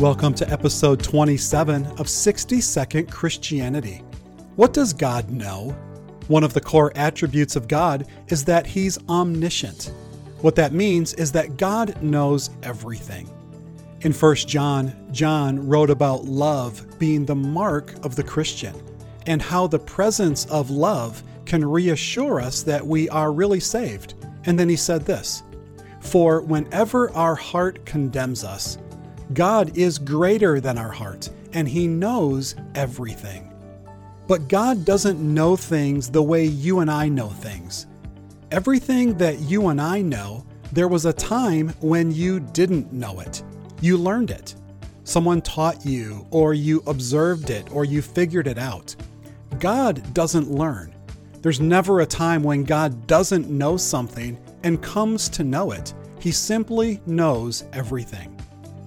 Welcome to episode 27 of 60 Second Christianity. What does God know? One of the core attributes of God is that He's omniscient. What that means is that God knows everything. In 1 John, John wrote about love being the mark of the Christian and how the presence of love can reassure us that we are really saved. And then he said this For whenever our heart condemns us, God is greater than our heart, and he knows everything. But God doesn't know things the way you and I know things. Everything that you and I know, there was a time when you didn't know it. You learned it. Someone taught you, or you observed it, or you figured it out. God doesn't learn. There's never a time when God doesn't know something and comes to know it. He simply knows everything.